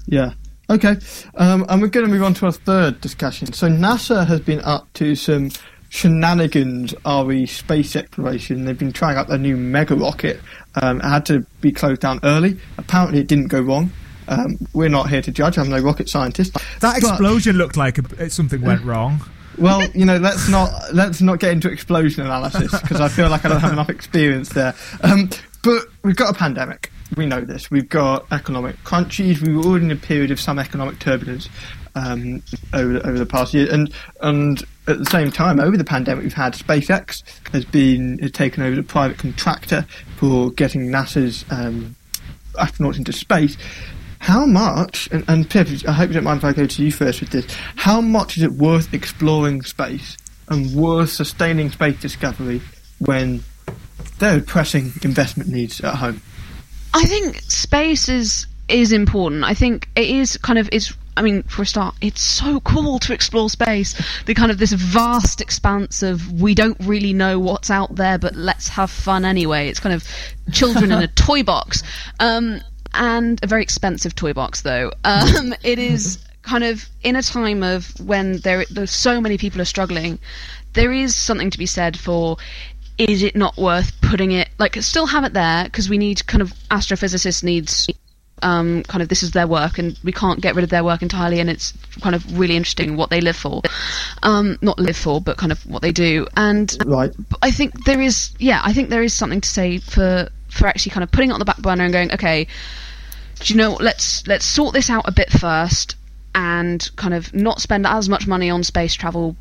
Yeah. Okay. Um, and we're going to move on to our third discussion. So NASA has been up to some shenanigans re space exploration. They've been trying out their new mega rocket. Um, it had to be closed down early. Apparently, it didn't go wrong. Um, we're not here to judge. I'm no rocket scientist. That explosion but, looked like a, something went wrong. Well, [laughs] you know, let's not let's not get into explosion analysis because I feel like I don't have enough experience there. Um, but we've got a pandemic. We know this. We've got economic crunches. We were already in a period of some economic turbulence um, over over the past year, and and at the same time, over the pandemic, we've had SpaceX has been has taken over the private contractor for getting NASA's um, astronauts into space. How much, and, and Pip, I hope you don't mind if I go to you first with this, how much is it worth exploring space and worth sustaining space discovery when there are pressing investment needs at home? I think space is is important. I think it is kind of it's I mean, for a start, it's so cool to explore space. The kind of this vast expanse of we don't really know what's out there, but let's have fun anyway. It's kind of children in a [laughs] toy box, um, and a very expensive toy box though. Um, [laughs] it is kind of in a time of when there there's so many people are struggling. There is something to be said for is it not worth putting it like still have it there because we need kind of astrophysicists needs um, kind of this is their work and we can't get rid of their work entirely and it's kind of really interesting what they live for um, not live for but kind of what they do and right. I think there is yeah I think there is something to say for for actually kind of putting it on the back burner and going okay do you know let's let's sort this out a bit first and kind of not spend as much money on space travel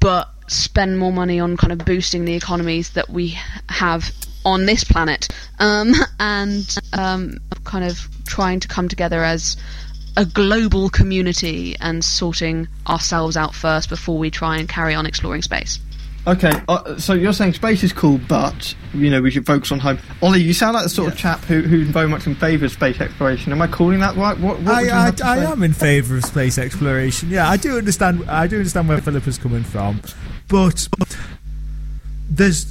but spend more money on kind of boosting the economies that we have on this planet um, [laughs] and um, kind of trying to come together as a global community and sorting ourselves out first before we try and carry on exploring space. Okay, uh, so you're saying space is cool, but you know we should focus on home. Ollie, you sound like the sort of chap who, who's very much in favour of space exploration. Am I calling that right? What, what I, I, I am in favour of space exploration. Yeah, I do understand. I do understand where Philip is coming from, but there's.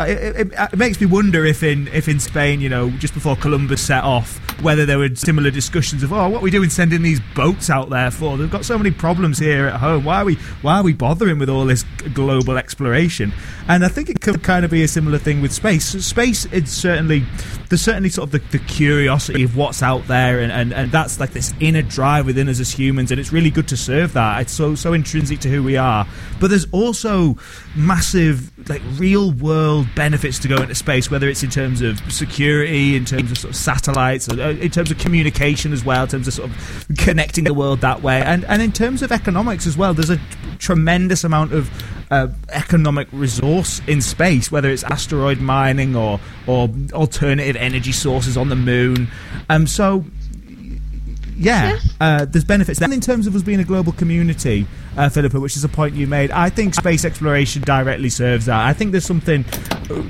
Uh, it, it, it makes me wonder if in if in Spain, you know, just before Columbus set off, whether there were similar discussions of, oh, what are we doing sending these boats out there for? They've got so many problems here at home. Why are we why are we bothering with all this global exploration? And I think it could kind of be a similar thing with space. Space, it's certainly there's certainly sort of the, the curiosity of what's out there, and, and, and that's like this inner drive within us as humans, and it's really good to serve that. It's so so intrinsic to who we are. But there's also massive like real world benefits to go into space, whether it's in terms of security, in terms of sort of satellites, uh, in terms of communication as well, in terms of sort of connecting the world that way, and and in terms of economics as well. There's a tremendous amount of uh, economic resource in space, whether it's asteroid mining or or alternative energy sources on the moon. Um, so yeah, uh, there's benefits. And in terms of us being a global community, uh, Philippa, which is a point you made, I think space exploration directly serves that. I think there's something,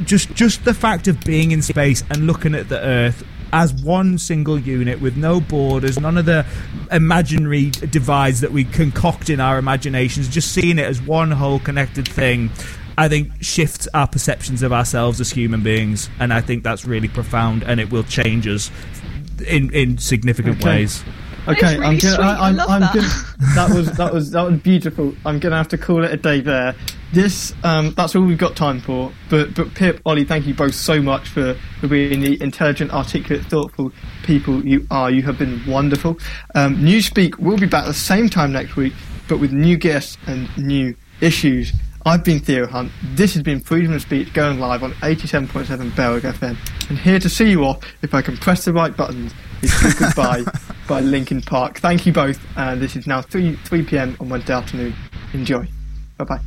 just just the fact of being in space and looking at the Earth as one single unit with no borders, none of the imaginary divides that we concoct in our imaginations, just seeing it as one whole connected thing. I think shifts our perceptions of ourselves as human beings, and I think that's really profound, and it will change us in in significant Okay. ways. Okay, really I'm gonna, sweet. I, I I'm, love I'm that. Gonna, [laughs] that was that was that was beautiful. I'm gonna have to call it a day there. This um, that's all we've got time for. But but Pip, Ollie, thank you both so much for, for being the intelligent, articulate, thoughtful people you are. You have been wonderful. Um, Newspeak will be back at the same time next week, but with new guests and new issues. I've been Theo Hunt. This has been Freedom of Speech going live on 87.7 Bailrigg FM. And here to see you off, if I can press the right buttons, is Goodbye [laughs] by Linkin Park. Thank you both. And this is now 3, 3 p.m. on Wednesday afternoon. Enjoy. Bye bye.